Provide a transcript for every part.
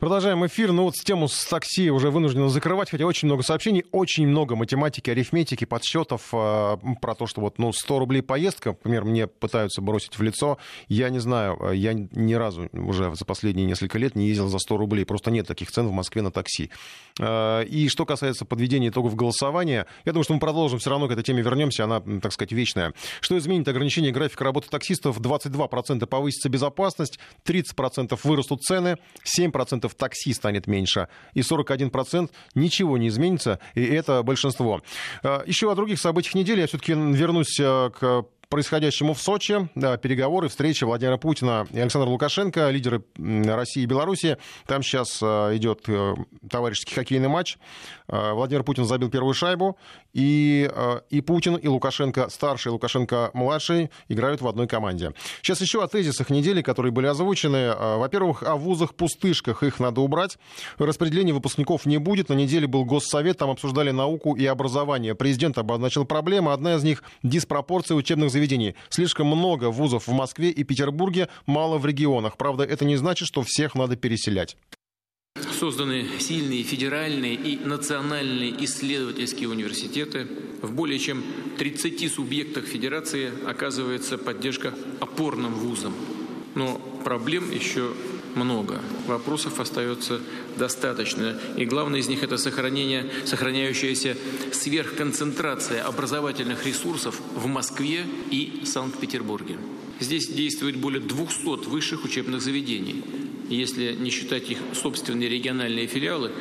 Продолжаем эфир. Ну вот с тему с такси уже вынуждены закрывать, хотя очень много сообщений, очень много математики, арифметики, подсчетов э, про то, что вот ну, 100 рублей поездка, например, мне пытаются бросить в лицо. Я не знаю, э, я ни разу уже за последние несколько лет не ездил за 100 рублей. Просто нет таких цен в Москве на такси. Э, и что касается подведения итогов голосования, я думаю, что мы продолжим все равно к этой теме вернемся, она, так сказать, вечная. Что изменит ограничение графика работы таксистов? 22% повысится безопасность, 30% вырастут цены, 7% такси станет меньше, и 41% ничего не изменится, и это большинство. А, еще о других событиях недели я все-таки вернусь э, к происходящему в Сочи. Да, переговоры, встречи Владимира Путина и Александра Лукашенко, лидеры России и Беларуси. Там сейчас э, идет э, товарищеский хоккейный матч. Э, Владимир Путин забил первую шайбу. И, и Путин, и Лукашенко старший, и Лукашенко младший играют в одной команде. Сейчас еще о тезисах недели, которые были озвучены. Во-первых, о вузах-пустышках. Их надо убрать. Распределения выпускников не будет. На неделе был госсовет. Там обсуждали науку и образование. Президент обозначил проблемы. Одна из них — диспропорция учебных заведений заведений. Слишком много вузов в Москве и Петербурге, мало в регионах. Правда, это не значит, что всех надо переселять. Созданы сильные федеральные и национальные исследовательские университеты. В более чем 30 субъектах федерации оказывается поддержка опорным вузам. Но проблем еще много. Вопросов остается достаточно. И главное из них это сохранение, сохраняющаяся сверхконцентрация образовательных ресурсов в Москве и Санкт-Петербурге. Здесь действует более 200 высших учебных заведений. Если не считать их собственные региональные филиалы,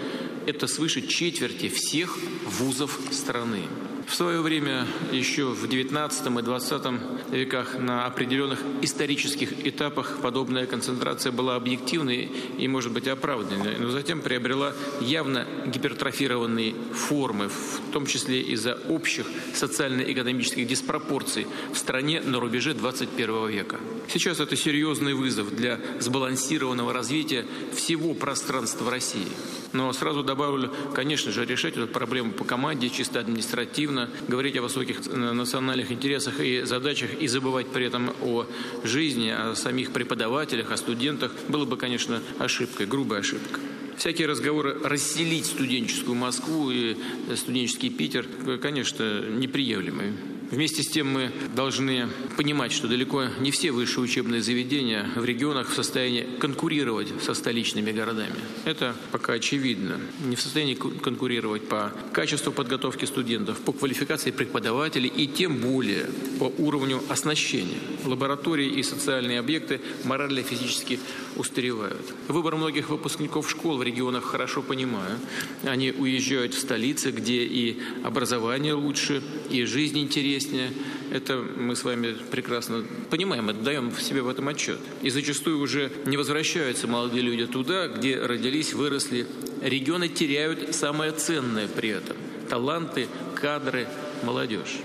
это свыше четверти всех вузов страны. В свое время, еще в XIX и XX веках, на определенных исторических этапах подобная концентрация была объективной и, может быть, оправданной, но затем приобрела явно гипертрофированные формы, в том числе из-за общих социально-экономических диспропорций в стране на рубеже XXI века. Сейчас это серьезный вызов для сбалансированного развития всего пространства России. Но сразу добавлю, конечно же, решать эту проблему по команде, чисто административно, говорить о высоких национальных интересах и задачах и забывать при этом о жизни, о самих преподавателях, о студентах, было бы, конечно, ошибкой, грубой ошибкой. Всякие разговоры расселить студенческую Москву и студенческий Питер, конечно, неприемлемы. Вместе с тем мы должны понимать, что далеко не все высшие учебные заведения в регионах в состоянии конкурировать со столичными городами. Это пока очевидно. Не в состоянии конкурировать по качеству подготовки студентов, по квалификации преподавателей и тем более по уровню оснащения. Лаборатории и социальные объекты морально и физически устаревают. Выбор многих выпускников школ в регионах хорошо понимаю. Они уезжают в столицы, где и образование лучше, и жизнь интереснее, интереснее. Это мы с вами прекрасно понимаем, отдаем себе в этом отчет. И зачастую уже не возвращаются молодые люди туда, где родились, выросли. Регионы теряют самое ценное при этом – таланты, кадры, молодежь.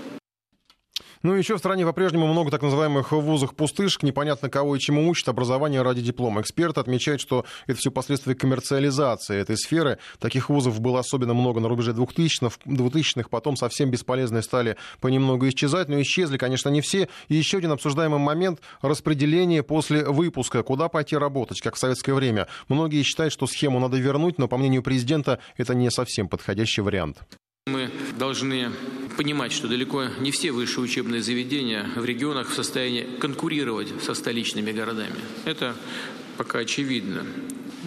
Ну, еще в стране по-прежнему много так называемых вузов пустышек, непонятно кого и чему учат образование ради диплома. Эксперты отмечают, что это все последствия коммерциализации этой сферы. Таких вузов было особенно много на рубеже 2000-х, 2000-х потом совсем бесполезные стали понемногу исчезать, но исчезли, конечно, не все. И еще один обсуждаемый момент – распределение после выпуска, куда пойти работать, как в советское время. Многие считают, что схему надо вернуть, но, по мнению президента, это не совсем подходящий вариант. Мы должны понимать, что далеко не все высшие учебные заведения в регионах в состоянии конкурировать со столичными городами. Это пока очевидно.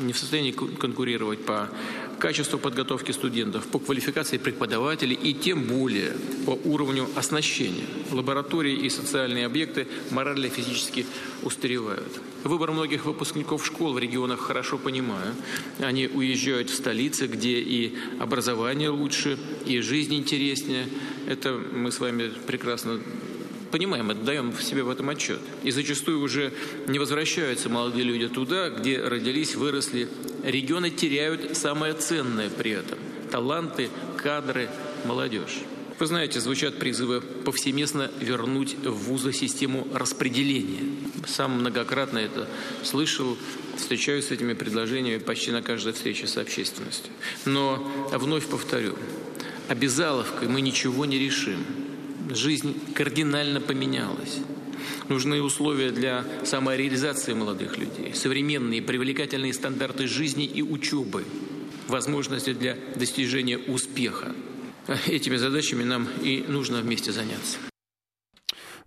Не в состоянии конкурировать по качеству подготовки студентов, по квалификации преподавателей и тем более по уровню оснащения. Лаборатории и социальные объекты морально и физически устаревают. Выбор многих выпускников школ в регионах хорошо понимаю. Они уезжают в столицы, где и образование лучше, и жизнь интереснее. Это мы с вами прекрасно понимаем, отдаем себе в этом отчет. И зачастую уже не возвращаются молодые люди туда, где родились, выросли. Регионы теряют самое ценное при этом – таланты, кадры, молодежь. Вы знаете, звучат призывы повсеместно вернуть в вузы систему распределения. Сам многократно это слышал, встречаюсь с этими предложениями почти на каждой встрече с общественностью. Но вновь повторю, обязаловкой мы ничего не решим жизнь кардинально поменялась. нужны условия для самореализации молодых людей, современные привлекательные стандарты жизни и учебы, возможности для достижения успеха. Этими задачами нам и нужно вместе заняться.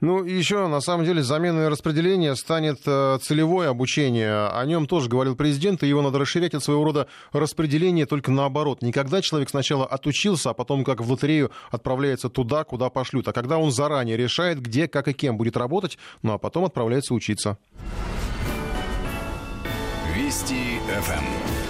Ну, еще, на самом деле, заменой распределения станет э, целевое обучение. О нем тоже говорил президент, и его надо расширять от своего рода распределения только наоборот. Не когда человек сначала отучился, а потом, как в лотерею, отправляется туда, куда пошлют, а когда он заранее решает, где, как и кем будет работать, ну а потом отправляется учиться. Вести ФМ.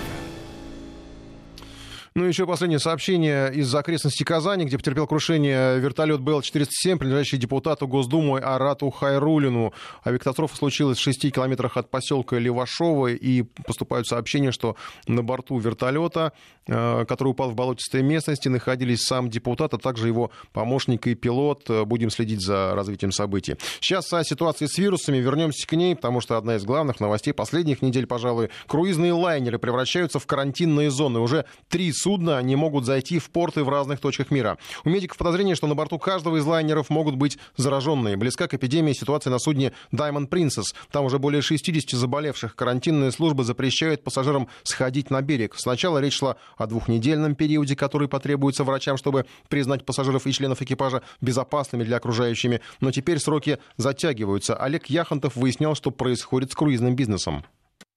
Ну, еще последнее сообщение из окрестностей Казани, где потерпел крушение вертолет БЛ-407, принадлежащий депутату Госдумы Арату Хайрулину. Авиакатастрофа случилась в 6 километрах от поселка Левашово, и поступают сообщения, что на борту вертолета, э, который упал в болотистой местности, находились сам депутат, а также его помощник и пилот. Будем следить за развитием событий. Сейчас о ситуации с вирусами. Вернемся к ней, потому что одна из главных новостей последних недель, пожалуй, круизные лайнеры превращаются в карантинные зоны. Уже три судна не могут зайти в порты в разных точках мира. У медиков подозрение, что на борту каждого из лайнеров могут быть зараженные. Близка к эпидемии ситуация на судне Diamond Princess. Там уже более 60 заболевших. Карантинные службы запрещают пассажирам сходить на берег. Сначала речь шла о двухнедельном периоде, который потребуется врачам, чтобы признать пассажиров и членов экипажа безопасными для окружающими. Но теперь сроки затягиваются. Олег Яхонтов выяснял, что происходит с круизным бизнесом.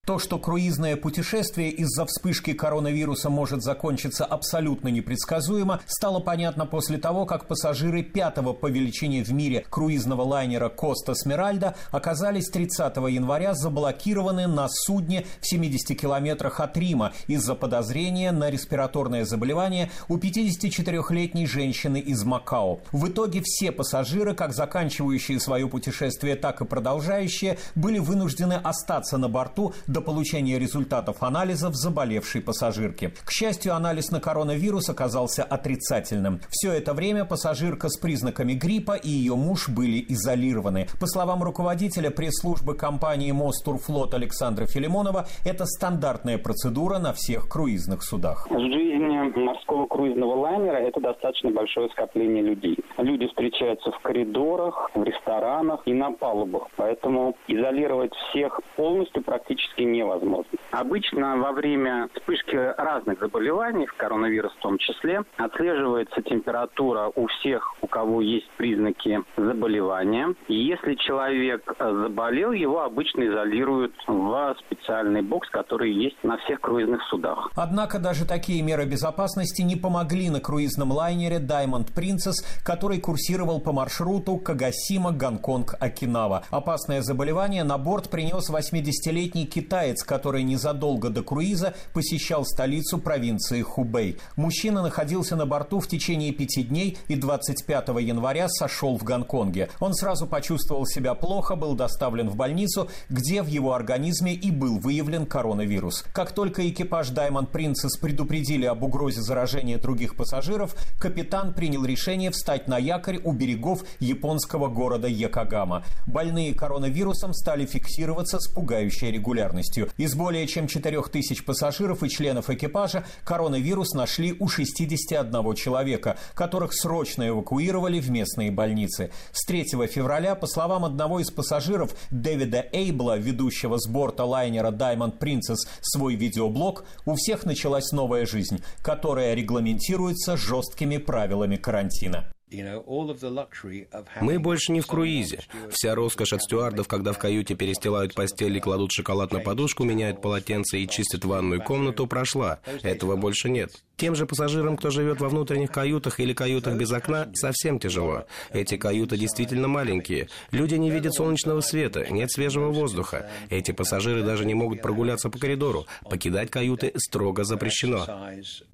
То, что круизное путешествие из-за вспышки коронавируса может закончиться абсолютно непредсказуемо, стало понятно после того, как пассажиры пятого по величине в мире круизного лайнера «Коста Смиральда» оказались 30 января заблокированы на судне в 70 километрах от Рима из-за подозрения на респираторное заболевание у 54-летней женщины из Макао. В итоге все пассажиры, как заканчивающие свое путешествие, так и продолжающие, были вынуждены остаться на борту до до получения результатов анализов заболевшей пассажирки. К счастью, анализ на коронавирус оказался отрицательным. Все это время пассажирка с признаками гриппа и ее муж были изолированы. По словам руководителя пресс-службы компании «Мостурфлот» Александра Филимонова, это стандартная процедура на всех круизных судах. Жизнь морского круизного лайнера – это достаточно большое скопление людей. Люди встречаются в коридорах, в ресторанах и на палубах. Поэтому изолировать всех полностью практически невозможно. Обычно во время вспышки разных заболеваний, коронавирус в том числе, отслеживается температура у всех, у кого есть признаки заболевания. И если человек заболел, его обычно изолируют в специальный бокс, который есть на всех круизных судах. Однако даже такие меры безопасности не помогли на круизном лайнере Diamond Princess, который курсировал по маршруту Кагасима, Гонконг, Окинава. Опасное заболевание на борт принес 80-летний китаец китаец, который незадолго до круиза посещал столицу провинции Хубэй. Мужчина находился на борту в течение пяти дней и 25 января сошел в Гонконге. Он сразу почувствовал себя плохо, был доставлен в больницу, где в его организме и был выявлен коронавирус. Как только экипаж Diamond Princess предупредили об угрозе заражения других пассажиров, капитан принял решение встать на якорь у берегов японского города Якогама. Больные коронавирусом стали фиксироваться с пугающей регулярностью смертностью. Из более чем 4000 пассажиров и членов экипажа коронавирус нашли у 61 человека, которых срочно эвакуировали в местные больницы. С 3 февраля, по словам одного из пассажиров Дэвида Эйбла, ведущего с борта лайнера Diamond Princess, свой видеоблог, у всех началась новая жизнь, которая регламентируется жесткими правилами карантина. Мы больше не в круизе. Вся роскошь от стюардов, когда в каюте перестилают постель и кладут шоколад на подушку, меняют полотенце и чистят ванную комнату, прошла. Этого больше нет. Тем же пассажирам, кто живет во внутренних каютах или каютах без окна, совсем тяжело. Эти каюты действительно маленькие. Люди не видят солнечного света, нет свежего воздуха. Эти пассажиры даже не могут прогуляться по коридору. Покидать каюты строго запрещено.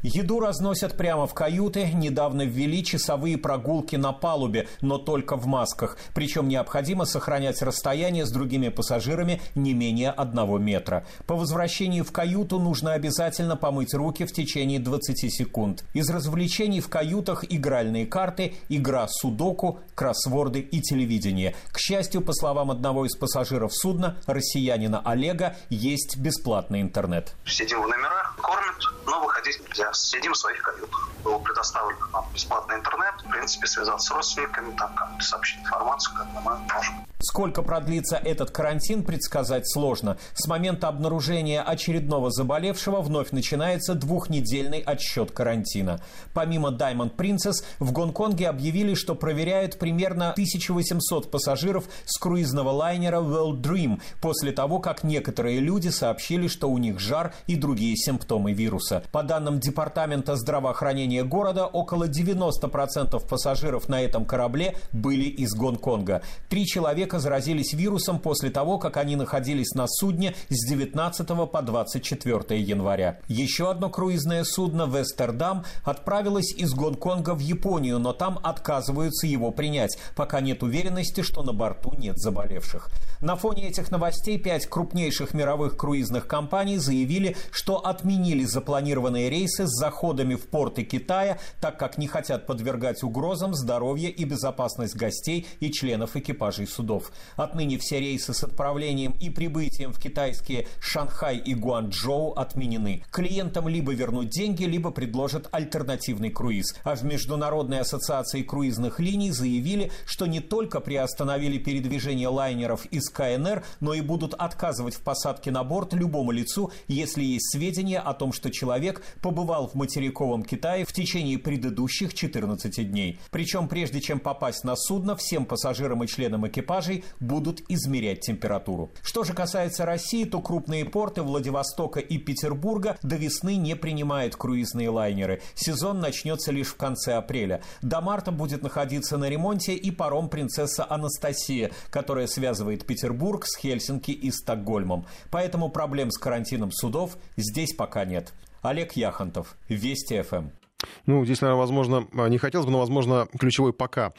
Еду разносят прямо в каюты. Недавно ввели часовые прогулки на палубе, но только в масках. Причем необходимо сохранять расстояние с другими пассажирами не менее одного метра. По возвращении в каюту нужно обязательно помыть руки в течение 20 30 секунд. Из развлечений в каютах игральные карты, игра судоку, кроссворды и телевидение. К счастью, по словам одного из пассажиров судна, россиянина Олега, есть бесплатный интернет. Сидим в номерах, кормят, но выходить нельзя. Сидим в своих каютах. Был предоставлен нам бесплатный интернет. В принципе, связаться с родственниками, там сообщить информацию, как мы можем. Сколько продлится этот карантин, предсказать сложно. С момента обнаружения очередного заболевшего вновь начинается двухнедельный отсчет карантина. Помимо Diamond Princess, в Гонконге объявили, что проверяют примерно 1800 пассажиров с круизного лайнера World Dream после того, как некоторые люди сообщили, что у них жар и другие симптомы вируса. По данным Департамента здравоохранения города, около 90% пассажиров на этом корабле были из Гонконга. Три человека заразились вирусом после того, как они находились на судне с 19 по 24 января. Еще одно круизное судно «Вестердам» отправилось из Гонконга в Японию, но там отказываются его принять, пока нет уверенности, что на борту нет заболевших. На фоне этих новостей пять крупнейших мировых круизных компаний заявили, что отменили запланированные рейсы с заходами в порты Китая, так как не хотят подвергать угрозам здоровье и безопасность гостей и членов экипажей судов. Отныне все рейсы с отправлением и прибытием в китайские Шанхай и Гуанчжоу отменены. Клиентам либо вернуть деньги, либо предложат альтернативный круиз. А в Международной ассоциации круизных линий заявили, что не только приостановили передвижение лайнеров из КНР, но и будут отказывать в посадке на борт любому лицу, если есть сведения о том, что человек побывал в материковом Китае в течение предыдущих 14 дней. Причем прежде чем попасть на судно, всем пассажирам и членам экипажей будут измерять температуру. Что же касается России, то крупные порты Владивостока и Петербурга до весны не принимают круизные лайнеры. Сезон начнется лишь в конце апреля. До марта будет находиться на ремонте и паром «Принцесса Анастасия», которая связывает Петербург с Хельсинки и Стокгольмом. Поэтому проблем с карантином судов здесь пока нет. Олег Яхонтов, Вести ФМ. Ну, здесь, наверное, возможно, не хотелось бы, но, возможно, ключевой пока.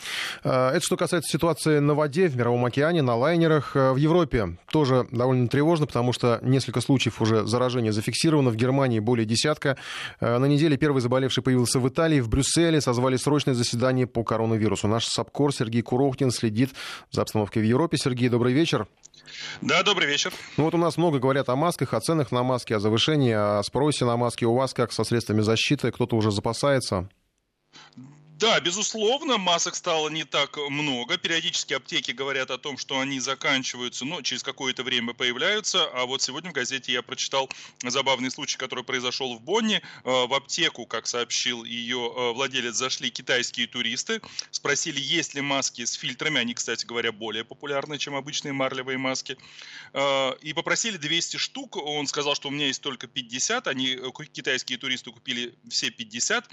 Э, это что касается ситуации на воде, в Мировом океане, на лайнерах. Э, в Европе тоже довольно тревожно, потому что несколько случаев уже заражения зафиксировано. В Германии более десятка. На неделе первый заболевший появился в Италии. В Брюсселе созвали срочное заседание по коронавирусу. Наш САПКОР Сергей Курохтин следит за обстановкой в Европе. Сергей, добрый вечер. Да, добрый вечер. Ну вот у нас много говорят о масках, о ценах на маски, о завышении, о спросе на маски. У вас как со средствами защиты? Кто-то уже запасается? Да, безусловно, масок стало не так много. Периодически аптеки говорят о том, что они заканчиваются, но через какое-то время появляются. А вот сегодня в газете я прочитал забавный случай, который произошел в Бонне. Э, в аптеку, как сообщил ее э, владелец, зашли китайские туристы, спросили, есть ли маски с фильтрами. Они, кстати говоря, более популярны, чем обычные марлевые маски. Э, и попросили 200 штук. Он сказал, что у меня есть только 50. Они, китайские туристы, купили все 50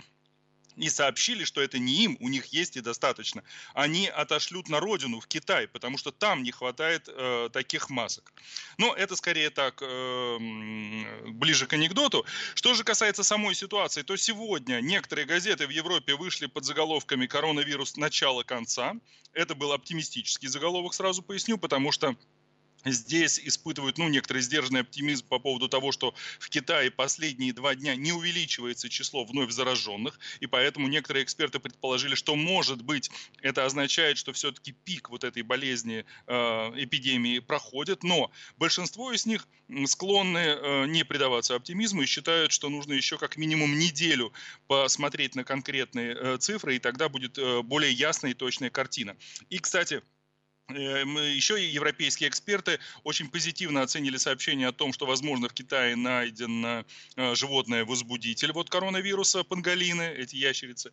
и сообщили, что это не им, у них есть и достаточно. Они отошлют на родину, в Китай, потому что там не хватает э, таких масок. Но это скорее так, э, ближе к анекдоту. Что же касается самой ситуации, то сегодня некоторые газеты в Европе вышли под заголовками «Коронавирус. Начало-конца». Это был оптимистический заголовок, сразу поясню, потому что здесь испытывают ну, некоторый сдержанный оптимизм по поводу того, что в Китае последние два дня не увеличивается число вновь зараженных, и поэтому некоторые эксперты предположили, что, может быть, это означает, что все-таки пик вот этой болезни, э, эпидемии проходит, но большинство из них склонны э, не предаваться оптимизму и считают, что нужно еще как минимум неделю посмотреть на конкретные э, цифры, и тогда будет э, более ясная и точная картина. И, кстати, Еще и европейские эксперты очень позитивно оценили сообщение о том, что, возможно, в Китае найден э, животное возбудитель вот коронавируса, панголины, эти ящерицы.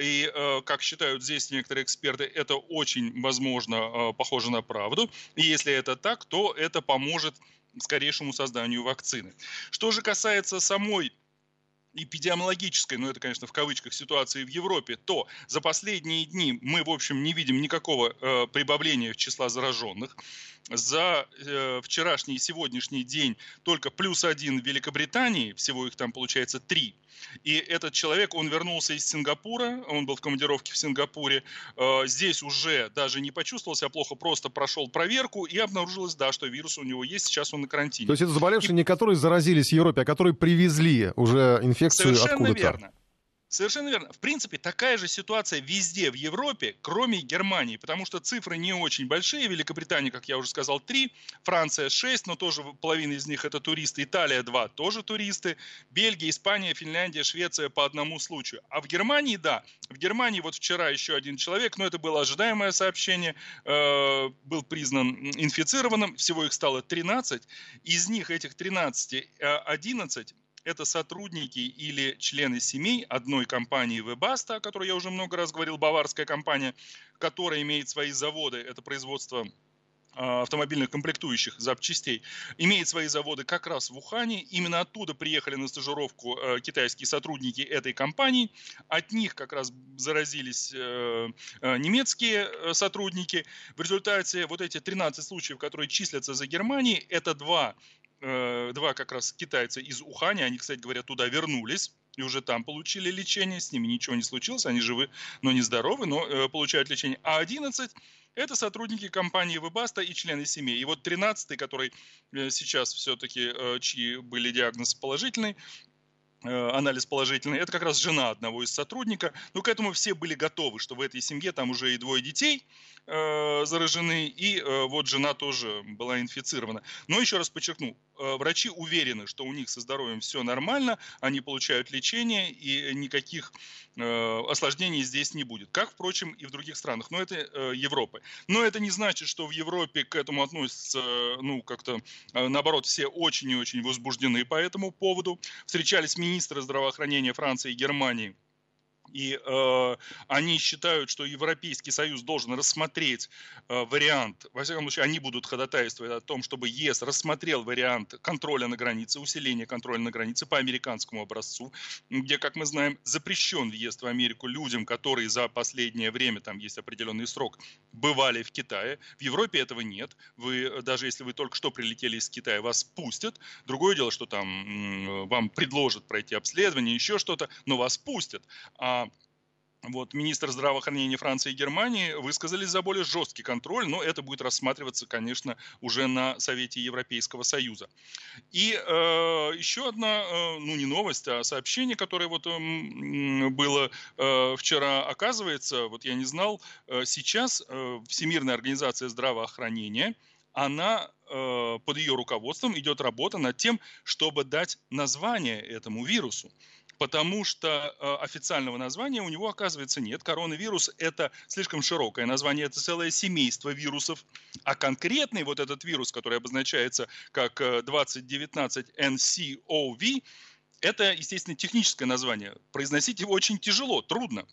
И, э, как считают здесь некоторые эксперты, это очень, возможно, похоже на правду. И если это так, то это поможет скорейшему созданию вакцины. Что же касается самой эпидемиологической, ну это, конечно, в кавычках, ситуации в Европе, то за последние дни мы, в общем, не видим никакого э, прибавления в числа зараженных. За э, вчерашний и сегодняшний день только плюс один в Великобритании, всего их там получается три. И этот человек, он вернулся из Сингапура, он был в командировке в Сингапуре. Э, здесь уже даже не почувствовал себя плохо, просто прошел проверку и обнаружилось, да, что вирус у него есть, сейчас он на карантине. То есть это заболевшие и... не которые заразились в Европе, а которые привезли уже инфекцию Совершенно откуда-то? верно. Совершенно верно. В принципе, такая же ситуация везде в Европе, кроме Германии, потому что цифры не очень большие. Великобритания, как я уже сказал, три, Франция шесть, но тоже половина из них это туристы. Италия два, тоже туристы. Бельгия, Испания, Финляндия, Швеция по одному случаю. А в Германии, да, в Германии вот вчера еще один человек, но это было ожидаемое сообщение, э, был признан инфицированным, всего их стало 13. Из них, этих 13, 11 это сотрудники или члены семей одной компании Webasto, о которой я уже много раз говорил, баварская компания, которая имеет свои заводы, это производство а, автомобильных комплектующих запчастей, имеет свои заводы как раз в Ухане. Именно оттуда приехали на стажировку э, китайские сотрудники этой компании. От них как раз заразились э, э, немецкие сотрудники. В результате вот эти 13 случаев, которые числятся за Германией, это два Э, два как раз китайца из Ухани, они, кстати говоря, туда вернулись и уже там получили лечение, с ними ничего не случилось, они живы, но не здоровы, но э, получают лечение. А 11 это сотрудники компании Вебаста и члены семьи. И вот 13 который э, сейчас все-таки, э, чьи были диагноз положительный, Э, анализ положительный, это как раз жена одного из сотрудника. Ну, к этому все были готовы, что в этой семье там уже и двое детей э, заражены, и э, вот жена тоже была инфицирована. Но еще раз подчеркну, э, врачи уверены, что у них со здоровьем все нормально, они получают лечение, и никаких э, осложнений здесь не будет. Как, впрочем, и в других странах. Но это э, Европа. Но это не значит, что в Европе к этому относятся, ну, как-то, э, наоборот, все очень и очень возбуждены по этому поводу. Встречались министры здравоохранения Франции и Германии – и э, они считают, что Европейский Союз должен рассмотреть э, вариант, во всяком случае, они будут ходатайствовать о том, чтобы ЕС рассмотрел вариант контроля на границе, усиления контроля на границе по американскому образцу, где, как мы знаем, запрещен въезд в Америку людям, которые за последнее время, там есть определенный срок, бывали в Китае. В Европе этого нет. Вы, даже если вы только что прилетели из Китая, вас пустят. Другое дело, что там вам предложат пройти обследование, еще что-то, но вас пустят. А вот, министр здравоохранения Франции и Германии высказались за более жесткий контроль, но это будет рассматриваться, конечно, уже на Совете Европейского Союза. И э, еще одна, э, ну не новость, а сообщение, которое вот э, было э, вчера, оказывается, вот я не знал, э, сейчас э, Всемирная организация здравоохранения, она э, под ее руководством идет работа над тем, чтобы дать название этому вирусу потому что э, официального названия у него, оказывается, нет. Коронавирус – это слишком широкое название, это целое семейство вирусов. А конкретный вот этот вирус, который обозначается как 2019 э, это, естественно, техническое название. Произносить его очень тяжело, трудно.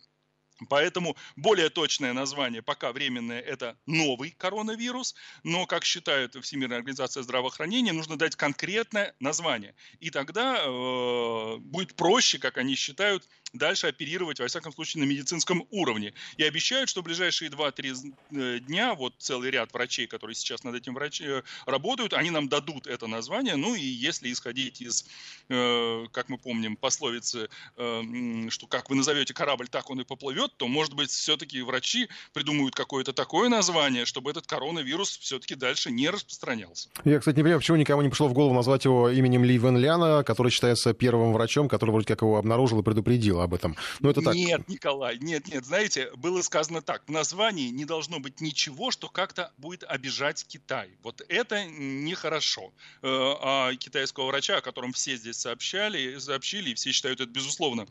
Поэтому более точное название пока временное – это новый коронавирус, но, как считает Всемирная организация здравоохранения, нужно дать конкретное название. И тогда э, будет проще, как они считают, дальше оперировать, во всяком случае, на медицинском уровне. И обещают, что в ближайшие 2-3 э, дня, вот целый ряд врачей, которые сейчас над этим врач... Э, работают, они нам дадут это название. Ну и если исходить из, э, как мы помним, пословицы, что как вы назовете корабль, так он и поплывет, то, может быть, все-таки врачи придумают какое-то такое название, чтобы этот коронавирус все-таки дальше не распространялся. Я, кстати, не понимаю, почему никому не пришло в голову назвать его именем Ли Вен Ляна, который считается первым врачом, который вроде как его обнаружил и предупредил об этом. Но это так. Нет, Николай, нет, нет. Знаете, было сказано так. В названии не должно быть ничего, что как-то будет обижать Китай. Вот это нехорошо. Э, а китайского врача, о котором все здесь сообщали, сообщили, и все считают это, безусловно,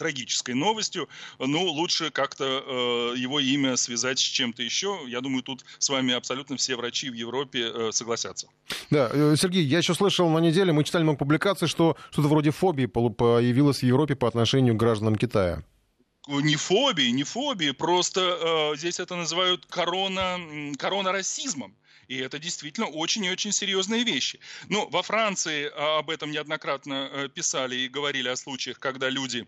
трагической новостью. Ну, лучше как-то э, его имя связать с чем-то еще. Я думаю, тут с вами абсолютно все врачи в Европе э, согласятся. Да, э, Сергей, я еще слышал на неделе, мы читали много публикаций, что что-то вроде фобии появилось в Европе по отношению к гражданам Китая не фобии, не фобии, просто э, здесь это называют корона, коронарасизмом. И это действительно очень и очень серьезные вещи. Ну, во Франции а, об этом неоднократно э, писали и говорили о случаях, когда люди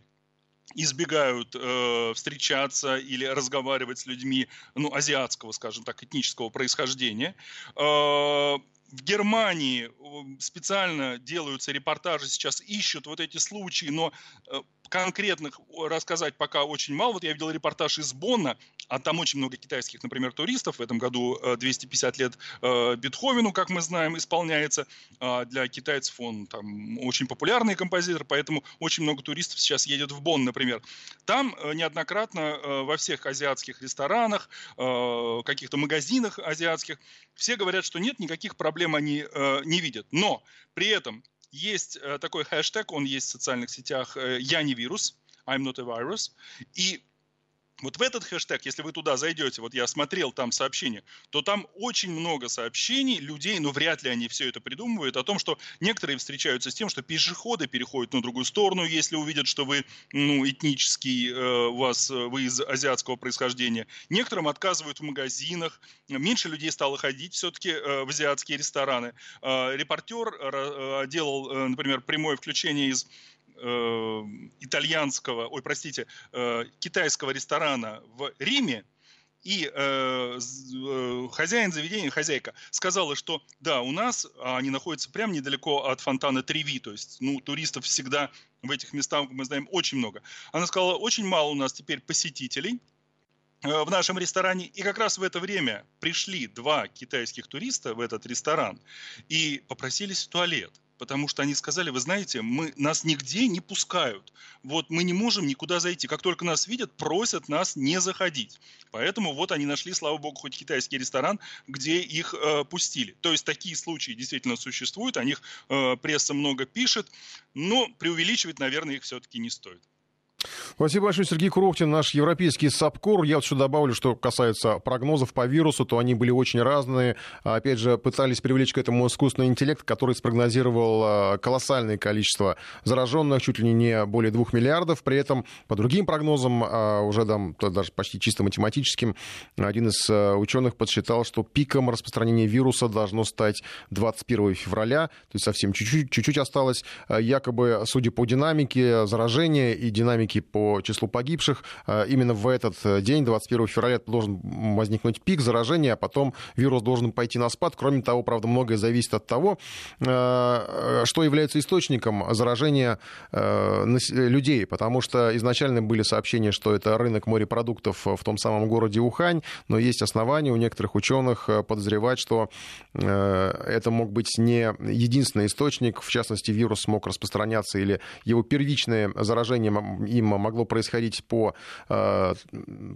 избегают э, встречаться или разговаривать с людьми, ну, азиатского, скажем так, этнического происхождения. Э, в Германии э, специально делаются репортажи, сейчас ищут вот эти случаи, но э, конкретных рассказать пока очень мало. Вот я видел репортаж из Бонна, а там очень много китайских, например, туристов. В этом году 250 лет Бетховену, как мы знаем, исполняется. А для китайцев он там очень популярный композитор, поэтому очень много туристов сейчас едет в Бонн, например. Там неоднократно во всех азиатских ресторанах, каких-то магазинах азиатских, все говорят, что нет, никаких проблем они не видят. Но при этом есть э, такой хэштег, он есть в социальных сетях э, «Я не вирус», I'm not a virus. И вот в этот хэштег, если вы туда зайдете, вот я смотрел там сообщения, то там очень много сообщений людей, но вряд ли они все это придумывают, о том, что некоторые встречаются с тем, что пешеходы переходят на другую сторону, если увидят, что вы ну, этнический, э, у вас, э, вы из азиатского происхождения. Некоторым отказывают в магазинах, меньше людей стало ходить все-таки э, в азиатские рестораны. Э, репортер э, делал, э, например, прямое включение из э, итальянского, ой, простите, э, китайского ресторана в Риме, и э, э, хозяин заведения, хозяйка, сказала, что да, у нас а они находятся прямо недалеко от фонтана Треви, то есть, ну, туристов всегда в этих местах, мы знаем, очень много. Она сказала, очень мало у нас теперь посетителей, э, в нашем ресторане. И как раз в это время пришли два китайских туриста в этот ресторан и попросились в туалет потому что они сказали, вы знаете, мы, нас нигде не пускают, вот мы не можем никуда зайти. Как только нас видят, просят нас не заходить. Поэтому вот они нашли, слава богу, хоть китайский ресторан, где их э, пустили. То есть такие случаи действительно существуют, о них э, пресса много пишет, но преувеличивать, наверное, их все-таки не стоит. Спасибо большое, Сергей Курохтин, наш европейский САПКОР. Я вот еще добавлю, что касается прогнозов по вирусу, то они были очень разные. Опять же, пытались привлечь к этому искусственный интеллект, который спрогнозировал а, колоссальное количество зараженных, чуть ли не более двух миллиардов. При этом, по другим прогнозам, а, уже там, даже почти чисто математическим, один из а, ученых подсчитал, что пиком распространения вируса должно стать 21 февраля, то есть совсем чуть-чуть, чуть-чуть осталось. Якобы, судя по динамике заражения и динамике статистики по числу погибших. А, именно в этот э, день, 21 февраля, должен возникнуть пик заражения, а потом вирус должен пойти на спад. Кроме того, правда, многое зависит от того, э, что является источником заражения э, людей, потому что изначально были сообщения, что это рынок морепродуктов в том самом городе Ухань, но есть основания у некоторых ученых подозревать, что это мог быть не единственный источник, в частности, вирус мог распространяться или его первичное заражение им могло происходить по э,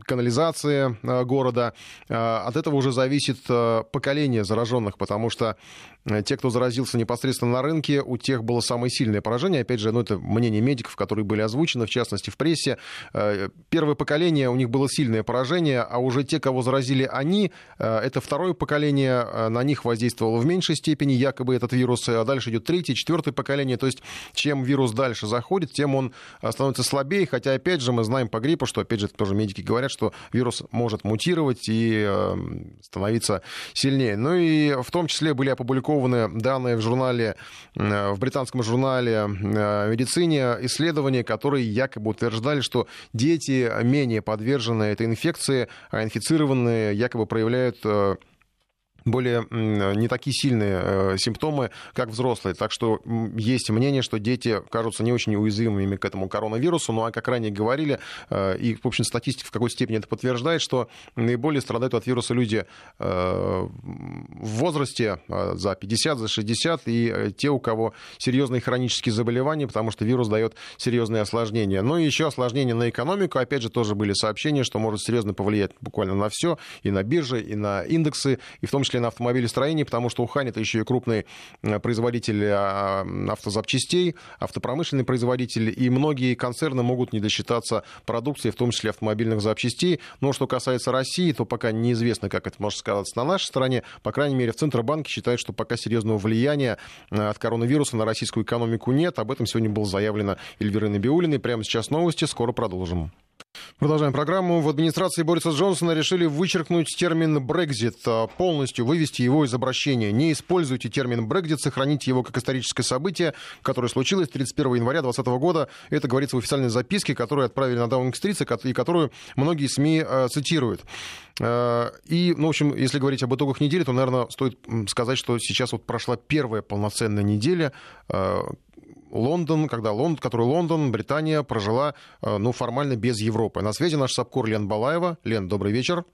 канализации э, города. Э, от этого уже зависит поколение зараженных, потому что те, кто заразился непосредственно на рынке, у тех было самое сильное поражение. Опять же, ну, это мнение медиков, которые были озвучены, в частности, в прессе. Первое поколение, у них было сильное поражение, а уже те, кого заразили они, это второе поколение, на них воздействовало в меньшей степени, якобы этот вирус, а дальше идет третье, четвертое поколение. То есть, чем вирус дальше заходит, тем он становится слабее хотя, опять же, мы знаем по гриппу, что, опять же, тоже медики говорят, что вирус может мутировать и э, становиться сильнее. Ну и в том числе были опубликованы данные в журнале, э, в британском журнале э, медицине, исследования, которые якобы утверждали, что дети менее подвержены этой инфекции, а инфицированные якобы проявляют более не такие сильные э, симптомы, как взрослые. Так что есть мнение, что дети кажутся не очень уязвимыми к этому коронавирусу. Ну а как ранее говорили, э, и, в общем, статистика в какой степени это подтверждает, что наиболее страдают от вируса люди э, в возрасте за 50, за 60 и те, у кого серьезные хронические заболевания, потому что вирус дает серьезные осложнения. Ну и еще осложнения на экономику. Опять же, тоже были сообщения, что может серьезно повлиять буквально на все, и на биржи, и на индексы, и в том числе на автомобилестроении, потому что Ухань это еще и крупный э, производитель а, автозапчастей, автопромышленный производитель, и многие концерны могут не досчитаться продукции, в том числе автомобильных запчастей. Но что касается России, то пока неизвестно, как это может сказаться на нашей стороне. По крайней мере, в Центробанке считают, что пока серьезного влияния э, от коронавируса на российскую экономику нет. Об этом сегодня было заявлено Эльвирой Набиулиной. Прямо сейчас новости, скоро продолжим. Продолжаем программу. В администрации Бориса Джонсона решили вычеркнуть термин «Брекзит», а, полностью вывести его из обращения. Не используйте термин «Брекзит», сохраните его как историческое событие, которое случилось 31 января 2020 года. Это говорится в официальной записке, которую отправили на Даунинг-стрит, и которую многие СМИ а, цитируют. А, и, ну, в общем, если говорить об итогах недели, то, наверное, стоит сказать, что сейчас вот прошла первая полноценная неделя, Лондон, когда Лондон, который Лондон, Британия прожила, ну, формально без Европы. На связи наш САПКОР Лен Балаева. Лен, добрый вечер.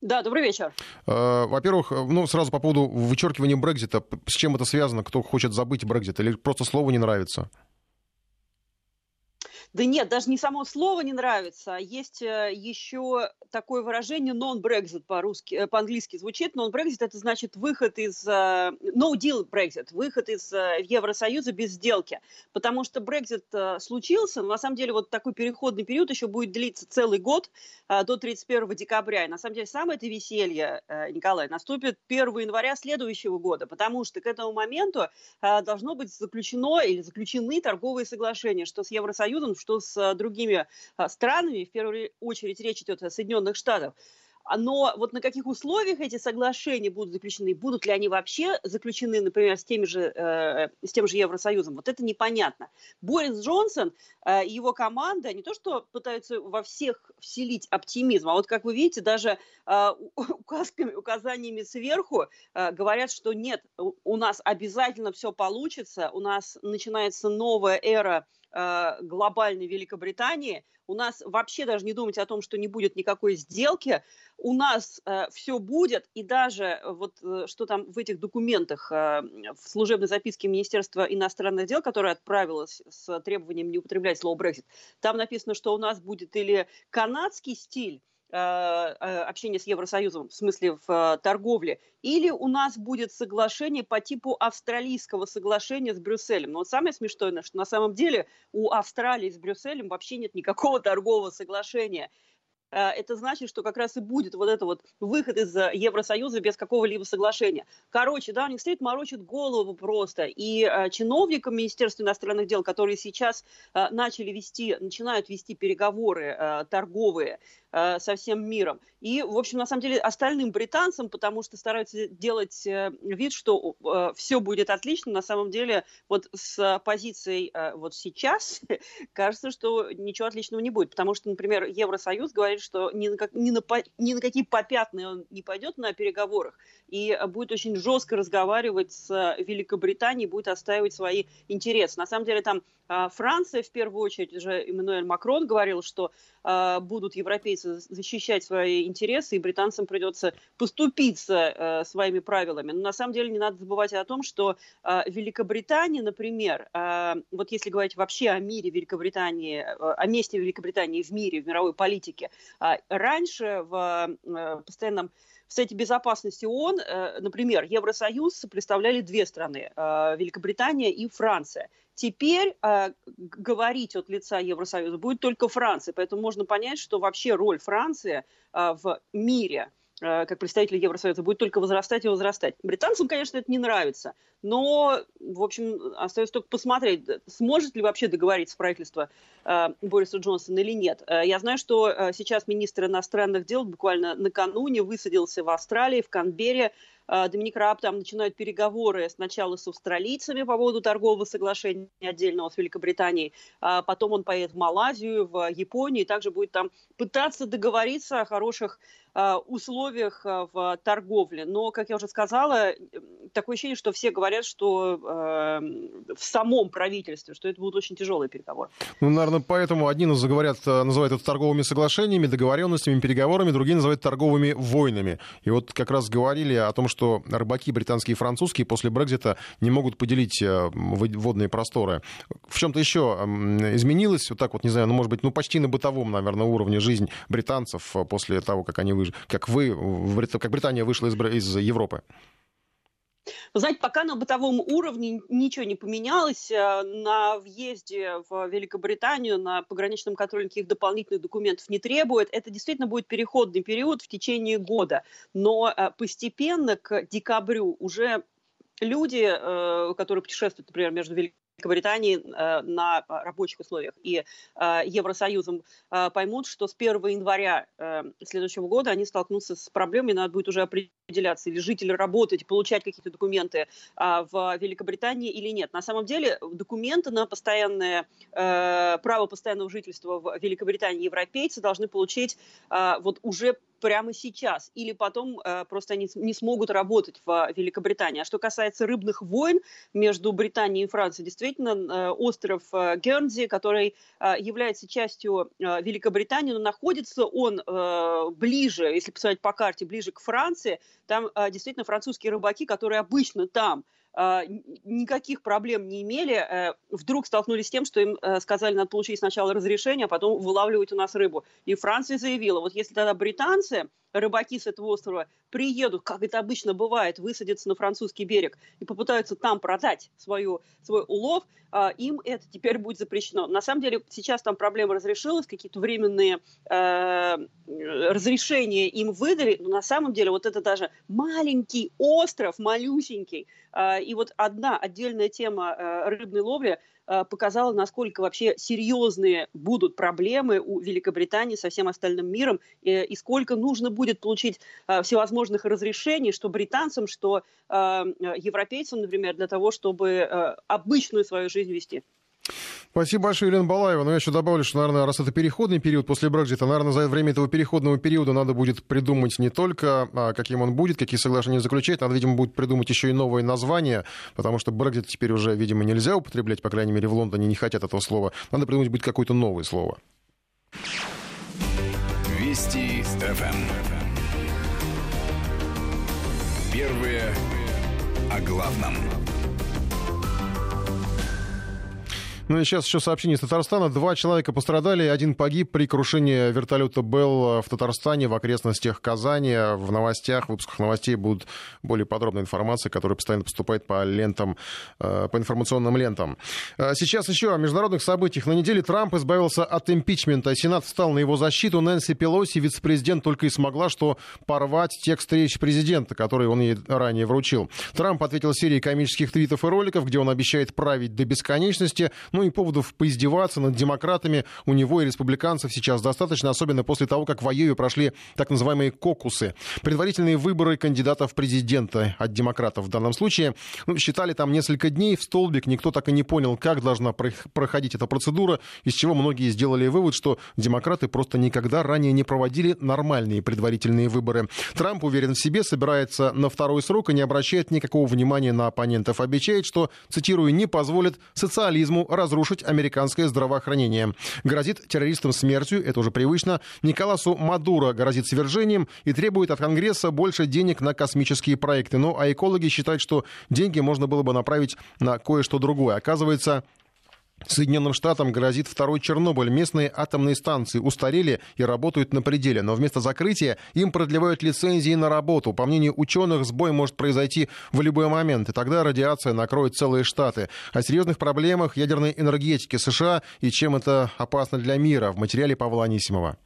Да, добрый вечер. Во-первых, ну, сразу по поводу вычеркивания Брекзита. С чем это связано? Кто хочет забыть Брекзит? Или просто слово не нравится? Да нет, даже не само слово не нравится. Есть э, еще такое выражение non-Brexit по-русски, э, по-английски звучит. Non-Brexit это значит выход из... Э, no deal Brexit, выход из Евросоюза без сделки. Потому что Brexit случился, но на самом деле вот такой переходный период еще будет длиться целый год до 31 декабря. И на самом деле самое это веселье, Николай, наступит 1 января следующего года, потому что к этому моменту должно быть заключено или заключены торговые соглашения, что с Евросоюзом, что с э, другими странами, в первую очередь речь идет о Соединенных Штатах, но вот на каких условиях эти соглашения будут заключены, будут ли они вообще заключены, например, с, теми же, э, с тем же Евросоюзом, вот это непонятно. Борис Джонсон э, и его команда не то что пытаются во всех вселить оптимизм, а вот, как вы видите, даже э, указками, указаниями сверху э, говорят, что нет, у нас обязательно все получится, у нас начинается новая эра глобальной Великобритании. У нас вообще даже не думать о том, что не будет никакой сделки. У нас э, все будет, и даже э, вот э, что там в этих документах э, в служебной записке Министерства иностранных дел, которая отправилась с требованием не употреблять слово Brexit, там написано, что у нас будет или канадский стиль, Э, э, общения с Евросоюзом, в смысле в э, торговле, или у нас будет соглашение по типу австралийского соглашения с Брюсселем. Но вот самое смешное, что на самом деле у Австралии с Брюсселем вообще нет никакого торгового соглашения. Э, это значит, что как раз и будет вот это вот выход из э, Евросоюза без какого-либо соглашения. Короче, да, они стоит, морочат голову просто. И э, чиновникам Министерства иностранных дел, которые сейчас э, начали вести, начинают вести переговоры э, торговые э, со всем миром. И, в общем, на самом деле, остальным британцам, потому что стараются делать э, вид, что э, все будет отлично, на самом деле, вот с позицией вот сейчас, кажется, что ничего отличного не будет. Потому что, например, Евросоюз говорит, что ни на, как, ни, на, ни на какие попятные он не пойдет на переговорах и будет очень жестко разговаривать с Великобританией, будет отстаивать свои интересы. На самом деле там Франция, в первую очередь, уже Эммануэль Макрон говорил, что будут европейцы защищать свои интересы, и британцам придется поступиться э, своими правилами. Но на самом деле не надо забывать о том, что э, Великобритания, например, э, вот если говорить вообще о мире Великобритании, э, о месте Великобритании в мире, в мировой политике, э, раньше в э, постоянном в Совете Безопасности ООН, э, например, Евросоюз представляли две страны, э, Великобритания и Франция. Теперь э, говорить от лица Евросоюза будет только Франция, поэтому можно понять, что вообще роль Франции в мире – как представители Евросоюза будет только возрастать и возрастать. Британцам, конечно, это не нравится, но, в общем, остается только посмотреть, сможет ли вообще договориться правительство э, Бориса Джонсона или нет. Э, я знаю, что э, сейчас министр иностранных дел буквально накануне высадился в Австралии, в Канберре, э, Доминик Раб там начинают переговоры сначала с австралийцами по поводу торгового соглашения отдельного с Великобританией, а потом он поедет в Малайзию, в Японию, и также будет там пытаться договориться о хороших Э, условиях э, в торговле. Но, как я уже сказала, такое ощущение, что все говорят, что э, в самом правительстве, что это будут очень тяжелые переговоры. Ну, наверное, поэтому одни заговорят, называют это торговыми соглашениями, договоренностями, переговорами, другие называют торговыми войнами. И вот как раз говорили о том, что рыбаки британские и французские после Брекзита не могут поделить водные просторы. В чем-то еще изменилось, вот так вот, не знаю, ну, может быть, ну, почти на бытовом, наверное, уровне жизнь британцев после того, как они вышли как вы, как Британия вышла из, из Европы? Вы знаете, пока на бытовом уровне ничего не поменялось. Э, на въезде в Великобританию на пограничном контроле никаких дополнительных документов не требует. Это действительно будет переходный период в течение года. Но э, постепенно к декабрю уже люди, э, которые путешествуют, например, между Великобританией Великобритании э, на рабочих условиях и э, Евросоюзом э, поймут, что с 1 января следующего года они столкнутся с проблемой, надо будет уже определяться, или жители работать, получать какие-то документы в Великобритании или нет. На самом деле документы на постоянное право постоянного жительства в Великобритании европейцы должны получить вот уже прямо сейчас, или потом э, просто они не смогут работать в Великобритании. А что касается рыбных войн между Британией и Францией, действительно, э, остров э, Гернзи, который э, является частью Великобритании, но находится он ближе, если посмотреть по карте, ближе к Франции, там действительно французские рыбаки, которые обычно там никаких проблем не имели, вдруг столкнулись с тем, что им сказали, надо получить сначала разрешение, а потом вылавливать у нас рыбу. И Франция заявила, вот если тогда британцы рыбаки с этого острова приедут, как это обычно бывает, высадятся на французский берег и попытаются там продать свою, свой улов, а, им это теперь будет запрещено. На самом деле сейчас там проблема разрешилась, какие-то временные э, разрешения им выдали, но на самом деле вот это даже маленький остров, малюсенький, э, и вот одна отдельная тема э, рыбной ловли – Э, показала, насколько вообще серьезные будут проблемы у Великобритании со всем остальным миром и, и сколько нужно будет получить э, всевозможных разрешений, что британцам, что э, европейцам, например, для того, чтобы обычную свою жизнь вести. Спасибо большое, Елена Балаева. Но я еще добавлю, что, наверное, раз это переходный период после Брекзита, наверное, за время этого переходного периода надо будет придумать не только, а, каким он будет, какие соглашения заключать, надо, видимо, будет придумать еще и новые названия, потому что Брекзит теперь уже, видимо, нельзя употреблять, по крайней мере, в Лондоне не хотят этого слова. Надо придумать будет какое-то новое слово. Вести ФМ. Первые о главном. Ну и сейчас еще сообщение из Татарстана. Два человека пострадали, один погиб при крушении вертолета «Белл» в Татарстане, в окрестностях Казани. В новостях, в выпусках новостей будут более подробная информация, которая постоянно поступает по лентам, э, по информационным лентам. Э, сейчас еще о международных событиях. На неделе Трамп избавился от импичмента. Сенат встал на его защиту. Нэнси Пелоси, вице-президент, только и смогла что порвать текст речи президента, который он ей ранее вручил. Трамп ответил серией комических твитов и роликов, где он обещает править до бесконечности, ну и поводов поиздеваться над демократами у него и республиканцев сейчас достаточно, особенно после того, как в Айове прошли так называемые кокусы. Предварительные выборы кандидатов в президента от демократов в данном случае. Ну, считали там несколько дней в столбик, никто так и не понял, как должна проходить эта процедура, из чего многие сделали вывод, что демократы просто никогда ранее не проводили нормальные предварительные выборы. Трамп уверен в себе, собирается на второй срок и не обращает никакого внимания на оппонентов. Обещает, что, цитирую, не позволит социализму разрушить американское здравоохранение. Грозит террористам смертью, это уже привычно. Николасу Мадуро грозит свержением и требует от Конгресса больше денег на космические проекты. Ну, а экологи считают, что деньги можно было бы направить на кое-что другое. Оказывается, Соединенным Штатам грозит второй Чернобыль. Местные атомные станции устарели и работают на пределе, но вместо закрытия им продлевают лицензии на работу. По мнению ученых, сбой может произойти в любой момент, и тогда радиация накроет целые штаты. О серьезных проблемах ядерной энергетики США и чем это опасно для мира в материале Павла Анисимова.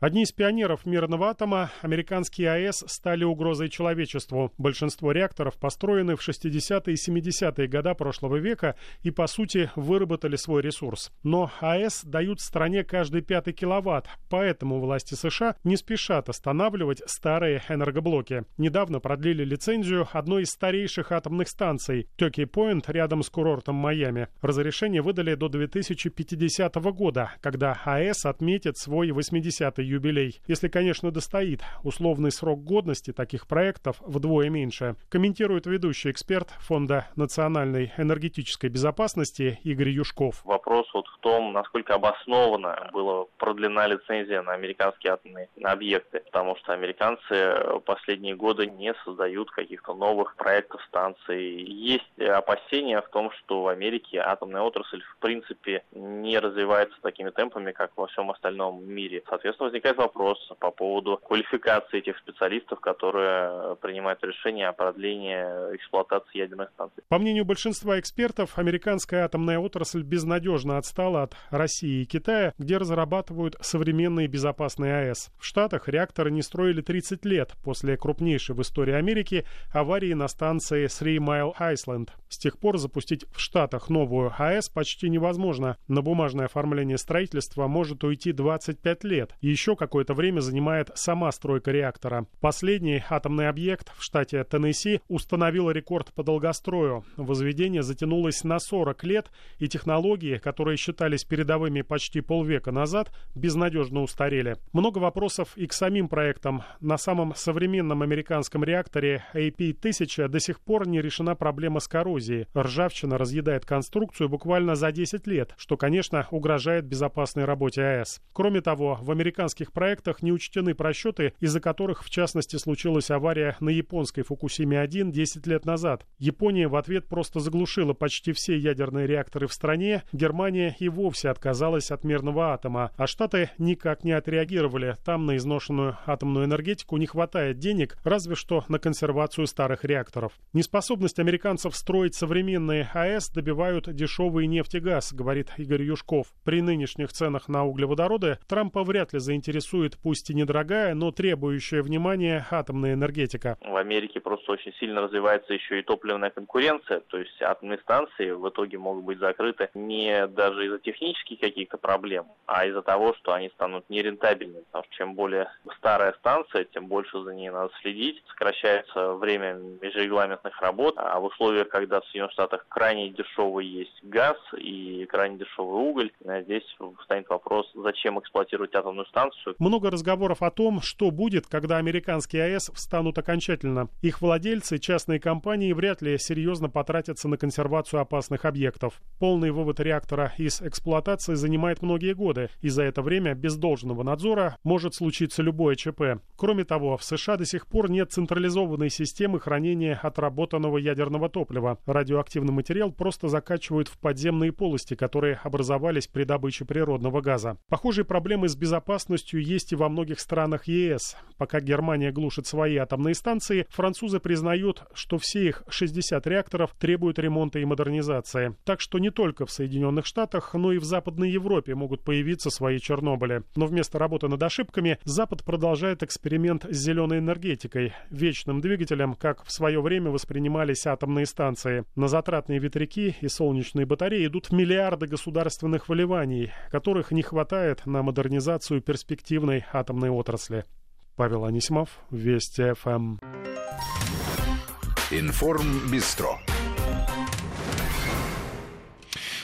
Одни из пионеров мирного атома, американские АЭС, стали угрозой человечеству. Большинство реакторов построены в 60-е и 70-е годы прошлого века и, по сути, выработали свой ресурс. Но АЭС дают стране каждый пятый киловатт, поэтому власти США не спешат останавливать старые энергоблоки. Недавно продлили лицензию одной из старейших атомных станций – Тёки Пойнт рядом с курортом Майами. Разрешение выдали до 2050 года, когда АЭС отметит свой 80-й юбилей. Если, конечно, достоит. Условный срок годности таких проектов вдвое меньше. Комментирует ведущий эксперт Фонда национальной энергетической безопасности Игорь Юшков. Вопрос вот в том, насколько обоснованно была продлена лицензия на американские атомные объекты. Потому что американцы последние годы не создают каких-то новых проектов станций. Есть опасения в том, что в Америке атомная отрасль в принципе не развивается такими темпами, как во всем остальном мире. Соответственно, возникает вопрос по поводу квалификации этих специалистов, которые принимают решение о продлении эксплуатации ядерных станций. По мнению большинства экспертов, американская атомная отрасль безнадежно отстала от России и Китая, где разрабатывают современные безопасные АЭС. В Штатах реакторы не строили 30 лет после крупнейшей в истории Америки аварии на станции Three Mile Island. С тех пор запустить в Штатах новую АЭС почти невозможно. На бумажное оформление строительства может уйти 25 лет. Еще какое-то время занимает сама стройка реактора. Последний атомный объект в штате Теннесси установил рекорд по долгострою. Возведение затянулось на 40 лет, и технологии, которые считались передовыми почти полвека назад, безнадежно устарели. Много вопросов и к самим проектам. На самом современном американском реакторе AP-1000 до сих пор не решена проблема с коррозией. Ржавчина разъедает конструкцию буквально за 10 лет, что, конечно, угрожает безопасной работе АЭС. Кроме того, в американских проектах не учтены просчеты, из-за которых, в частности, случилась авария на японской Фукусиме-1 10 лет назад. Япония в ответ просто заглушила почти все ядерные реакторы в стране, Германия и вовсе отказалась от мирного атома, а Штаты никак не отреагировали. Там на изношенную атомную энергетику не хватает денег, разве что на консервацию старых реакторов. Неспособность американцев строить современные АЭС добивают дешевый нефть и газ, говорит Игорь Юшков. При нынешних ценах на углеводороды Трампа вряд ли заинтересует пусть и недорогая, но требующая внимания атомная энергетика. В Америке просто очень сильно развивается еще и топливная конкуренция, то есть атомные станции в итоге могут быть закрыты не даже из-за технических каких-то проблем, а из-за того, что они станут нерентабельными, потому что чем более старая станция, тем больше за ней надо следить, сокращается время межрегламентных работ, а в условиях, когда в Соединенных Штатах крайне дешевый есть газ и крайне дешевый уголь, здесь встанет вопрос, зачем эксплуатировать атомную станцию. Много разговоров о том, что будет, когда американские АЭС встанут окончательно. Их владельцы, частные компании, вряд ли серьезно потратятся на консервацию опасных объектов. Полный вывод реактора из эксплуатации занимает многие годы, и за это время без должного надзора может случиться любое ЧП. Кроме того, в США до сих пор нет централизованной системы хранения отработанного ядерного топлива. Радиоактивный материал просто закачивают в подземные полости, которые образовались при добыче природного газа. Похожие проблемы с безопасностью есть и во многих странах ЕС. Пока Германия глушит свои атомные станции, французы признают, что все их 60 реакторов требуют ремонта и модернизации. Так что не только в Соединенных Штатах, но и в Западной Европе могут появиться свои Чернобыли. Но вместо работы над ошибками Запад продолжает эксперимент с зеленой энергетикой, вечным двигателем, как в свое время воспринимались атомные станции. На затратные ветряки и солнечные батареи идут миллиарды государственных вливаний, которых не хватает на модернизацию перспективной атомной отрасли. Павел Анисимов, Вести ФМ. Информ Бистро.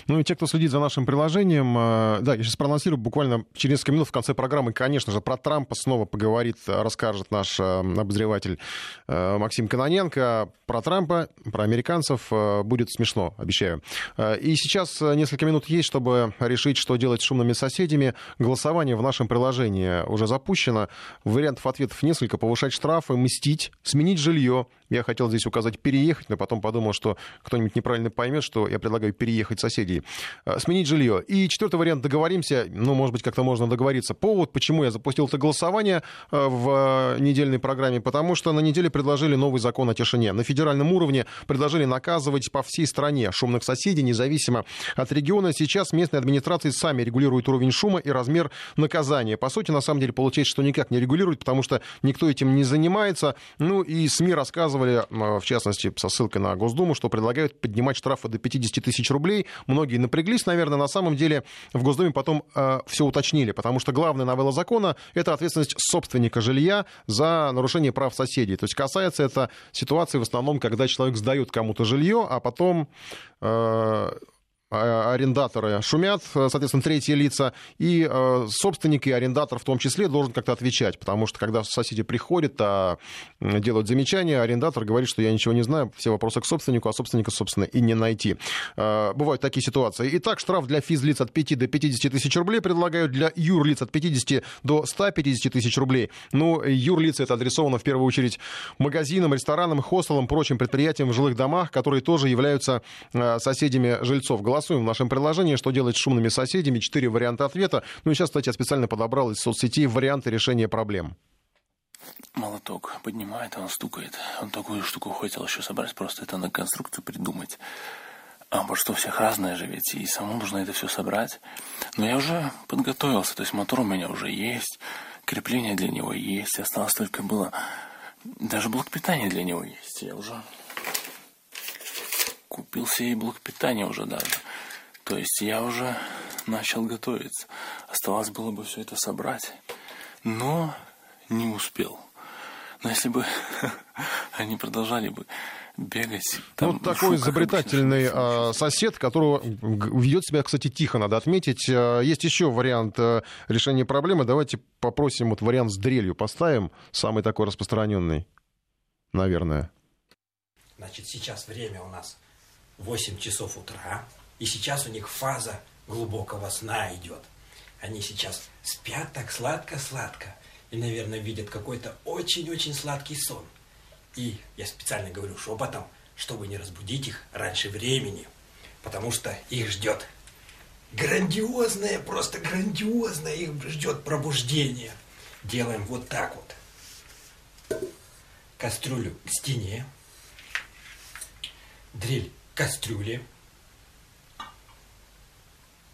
Ну и те, кто следит за нашим приложением, э, да, я сейчас проанонсирую буквально через несколько минут в конце программы, конечно же, про Трампа снова поговорит, расскажет наш э, обозреватель э, Максим Каноненко. Про Трампа, про американцев будет смешно, обещаю. И сейчас несколько минут есть, чтобы решить, что делать с шумными соседями. Голосование в нашем приложении уже запущено. Вариантов ответов несколько. Повышать штрафы, мстить, сменить жилье. Я хотел здесь указать переехать, но потом подумал, что кто-нибудь неправильно поймет, что я предлагаю переехать соседей. Э, сменить жилье. И четвертый вариант договоримся, ну, может быть, как-то можно договориться. Повод, почему я запустил это голосование э, в недельной программе, потому что на неделе предложили новый закон о тишине. На федеральном уровне предложили наказывать по всей стране шумных соседей, независимо от региона. Сейчас местные администрации сами регулируют уровень шума и размер наказания. По сути, на самом деле, получается, что никак не регулируют, потому что никто этим не занимается. Ну и СМИ рассказывали, в частности, со ссылкой на Госдуму, что предлагают поднимать штрафы до 50 тысяч рублей. Многие напряглись, наверное, на самом деле в Госдуме потом э, все уточнили, потому что главная новелла закона — это ответственность собственника жилья за нарушение прав соседей. То есть касается это ситуации в основном, когда человек сдает кому-то жилье, а потом э, арендаторы шумят, соответственно, третьи лица, и э, собственник и арендатор в том числе должен как-то отвечать, потому что когда соседи приходят, а делают замечания, арендатор говорит, что я ничего не знаю, все вопросы к собственнику, а собственника, собственно, и не найти. Э, бывают такие ситуации. Итак, штраф для физлиц от 5 до 50 тысяч рублей предлагают, для юрлиц от 50 до 150 тысяч рублей. Ну, юрлицы это адресовано в первую очередь магазинам, ресторанам, хостелам, прочим предприятиям в жилых домах, которые тоже являются э, соседями жильцов Голосуем в нашем приложении, что делать с шумными соседями. Четыре варианта ответа. Ну и сейчас, кстати, я специально подобрал из соцсетей варианты решения проблем. Молоток поднимает, он стукает. Он такую штуку хотел еще собрать, просто это на конструкцию придумать. А потому что у всех разное же ведь, и самому нужно это все собрать. Но я уже подготовился, то есть мотор у меня уже есть, крепление для него есть, осталось только было... Даже блок питания для него есть, я уже купил себе блок питания уже даже. То есть я уже начал готовиться. Оставалось было бы все это собрать, но не успел. Но если бы они продолжали бы бегать. Там ну, такой изобретательный а, сосед, которого ведет себя, кстати, тихо, надо отметить. А, есть еще вариант а, решения проблемы. Давайте попросим вот вариант с дрелью поставим, самый такой распространенный, наверное. Значит, сейчас время у нас 8 часов утра, и сейчас у них фаза глубокого сна идет. Они сейчас спят так сладко-сладко и, наверное, видят какой-то очень-очень сладкий сон. И я специально говорю шепотом, чтобы не разбудить их раньше времени, потому что их ждет грандиозное, просто грандиозное их ждет пробуждение. Делаем вот так вот. Кастрюлю к стене, дрель кастрюле.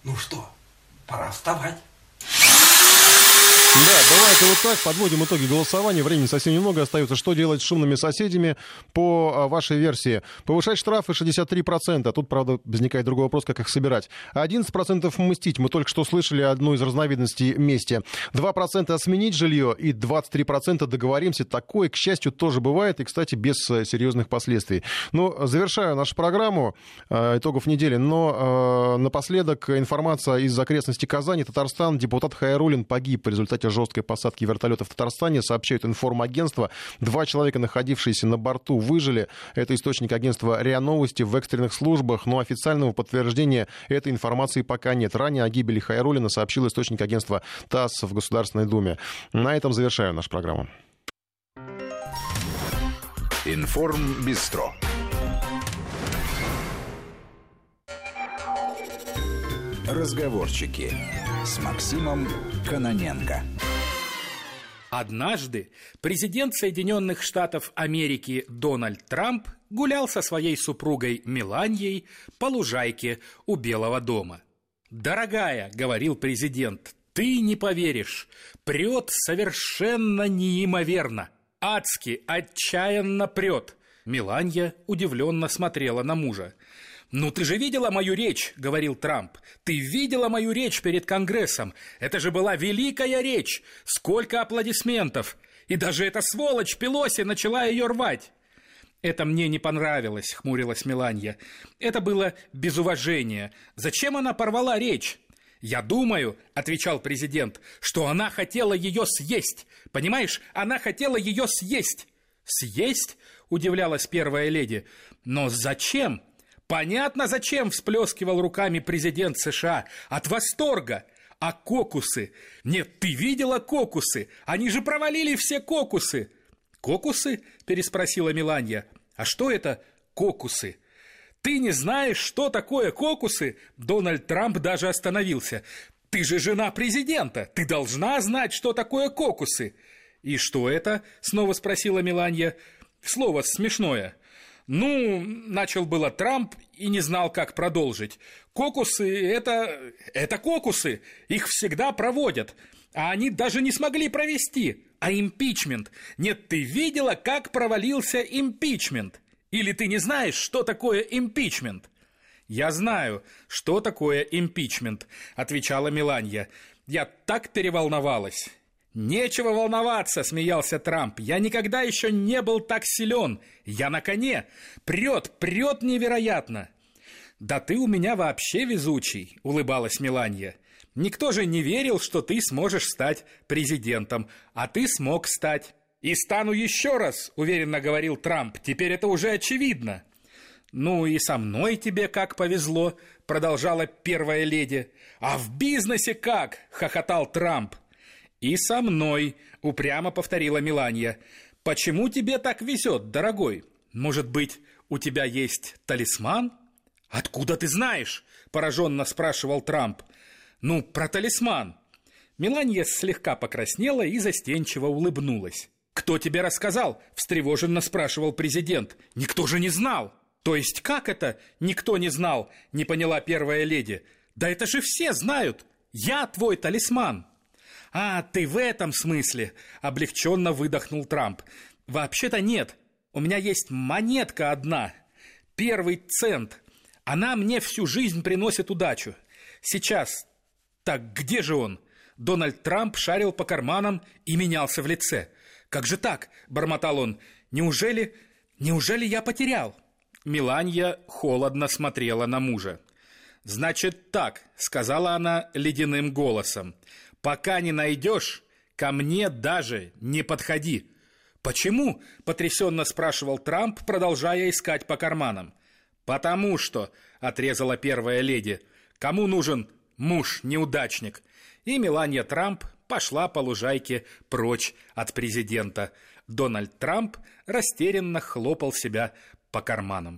Ну что, пора вставать. Да, и вот так. Подводим итоги голосования. Времени совсем немного остается. Что делать с шумными соседями по а, вашей версии? Повышать штрафы 63%. Тут, правда, возникает другой вопрос, как их собирать. 11% мстить. Мы только что слышали одну из разновидностей мести. 2% сменить жилье и 23% договоримся. Такое, к счастью, тоже бывает. И, кстати, без э, серьезных последствий. Ну, завершаю нашу программу э, итогов недели. Но э, напоследок информация из окрестностей Казани. Татарстан. Депутат Хайрулин погиб в результате результате жесткой посадки вертолета в Татарстане, сообщают информагентство. Два человека, находившиеся на борту, выжили. Это источник агентства РИА Новости в экстренных службах, но официального подтверждения этой информации пока нет. Ранее о гибели Хайрулина сообщил источник агентства ТАСС в Государственной Думе. На этом завершаю нашу программу. Информ Бистро. Разговорчики с Максимом Каноненко. Однажды президент Соединенных Штатов Америки Дональд Трамп гулял со своей супругой Меланьей по лужайке у Белого дома. «Дорогая», — говорил президент, — «ты не поверишь, прет совершенно неимоверно, адски, отчаянно прет». Меланья удивленно смотрела на мужа. «Ну ты же видела мою речь», — говорил Трамп. «Ты видела мою речь перед Конгрессом. Это же была великая речь. Сколько аплодисментов. И даже эта сволочь Пелоси начала ее рвать». «Это мне не понравилось», — хмурилась Меланья. «Это было без уважения. Зачем она порвала речь?» «Я думаю», — отвечал президент, — «что она хотела ее съесть. Понимаешь, она хотела ее съесть». «Съесть?» — удивлялась первая леди. «Но зачем?» Понятно, зачем всплескивал руками президент США. От восторга. А кокусы? Нет, ты видела кокусы? Они же провалили все кокусы. Кокусы? Переспросила Миланья. А что это кокусы? Ты не знаешь, что такое кокусы? Дональд Трамп даже остановился. Ты же жена президента. Ты должна знать, что такое кокусы. И что это? Снова спросила Миланья. Слово смешное. Ну, начал было Трамп и не знал, как продолжить. Кокусы – это... это кокусы. Их всегда проводят. А они даже не смогли провести. А импичмент? Нет, ты видела, как провалился импичмент? Или ты не знаешь, что такое импичмент? «Я знаю, что такое импичмент», – отвечала Меланья. «Я так переволновалась». «Нечего волноваться», — смеялся Трамп. «Я никогда еще не был так силен. Я на коне. Прет, прет невероятно». «Да ты у меня вообще везучий», — улыбалась Меланья. «Никто же не верил, что ты сможешь стать президентом, а ты смог стать». «И стану еще раз», — уверенно говорил Трамп. «Теперь это уже очевидно». «Ну и со мной тебе как повезло», — продолжала первая леди. «А в бизнесе как?» — хохотал Трамп. «И со мной», — упрямо повторила Миланья. «Почему тебе так везет, дорогой? Может быть, у тебя есть талисман?» «Откуда ты знаешь?» – пораженно спрашивал Трамп. «Ну, про талисман». Меланья слегка покраснела и застенчиво улыбнулась. «Кто тебе рассказал?» – встревоженно спрашивал президент. «Никто же не знал!» «То есть как это никто не знал?» – не поняла первая леди. «Да это же все знают! Я твой талисман!» «А, ты в этом смысле!» – облегченно выдохнул Трамп. «Вообще-то нет. У меня есть монетка одна. Первый цент. Она мне всю жизнь приносит удачу. Сейчас. Так где же он?» Дональд Трамп шарил по карманам и менялся в лице. «Как же так?» – бормотал он. «Неужели... неужели я потерял?» Миланья холодно смотрела на мужа. «Значит так», — сказала она ледяным голосом, «пока не найдешь, ко мне даже не подходи». «Почему?» — потрясенно спрашивал Трамп, продолжая искать по карманам. «Потому что», — отрезала первая леди, «кому нужен муж-неудачник?» И Мелания Трамп пошла по лужайке прочь от президента. Дональд Трамп растерянно хлопал себя по карманам.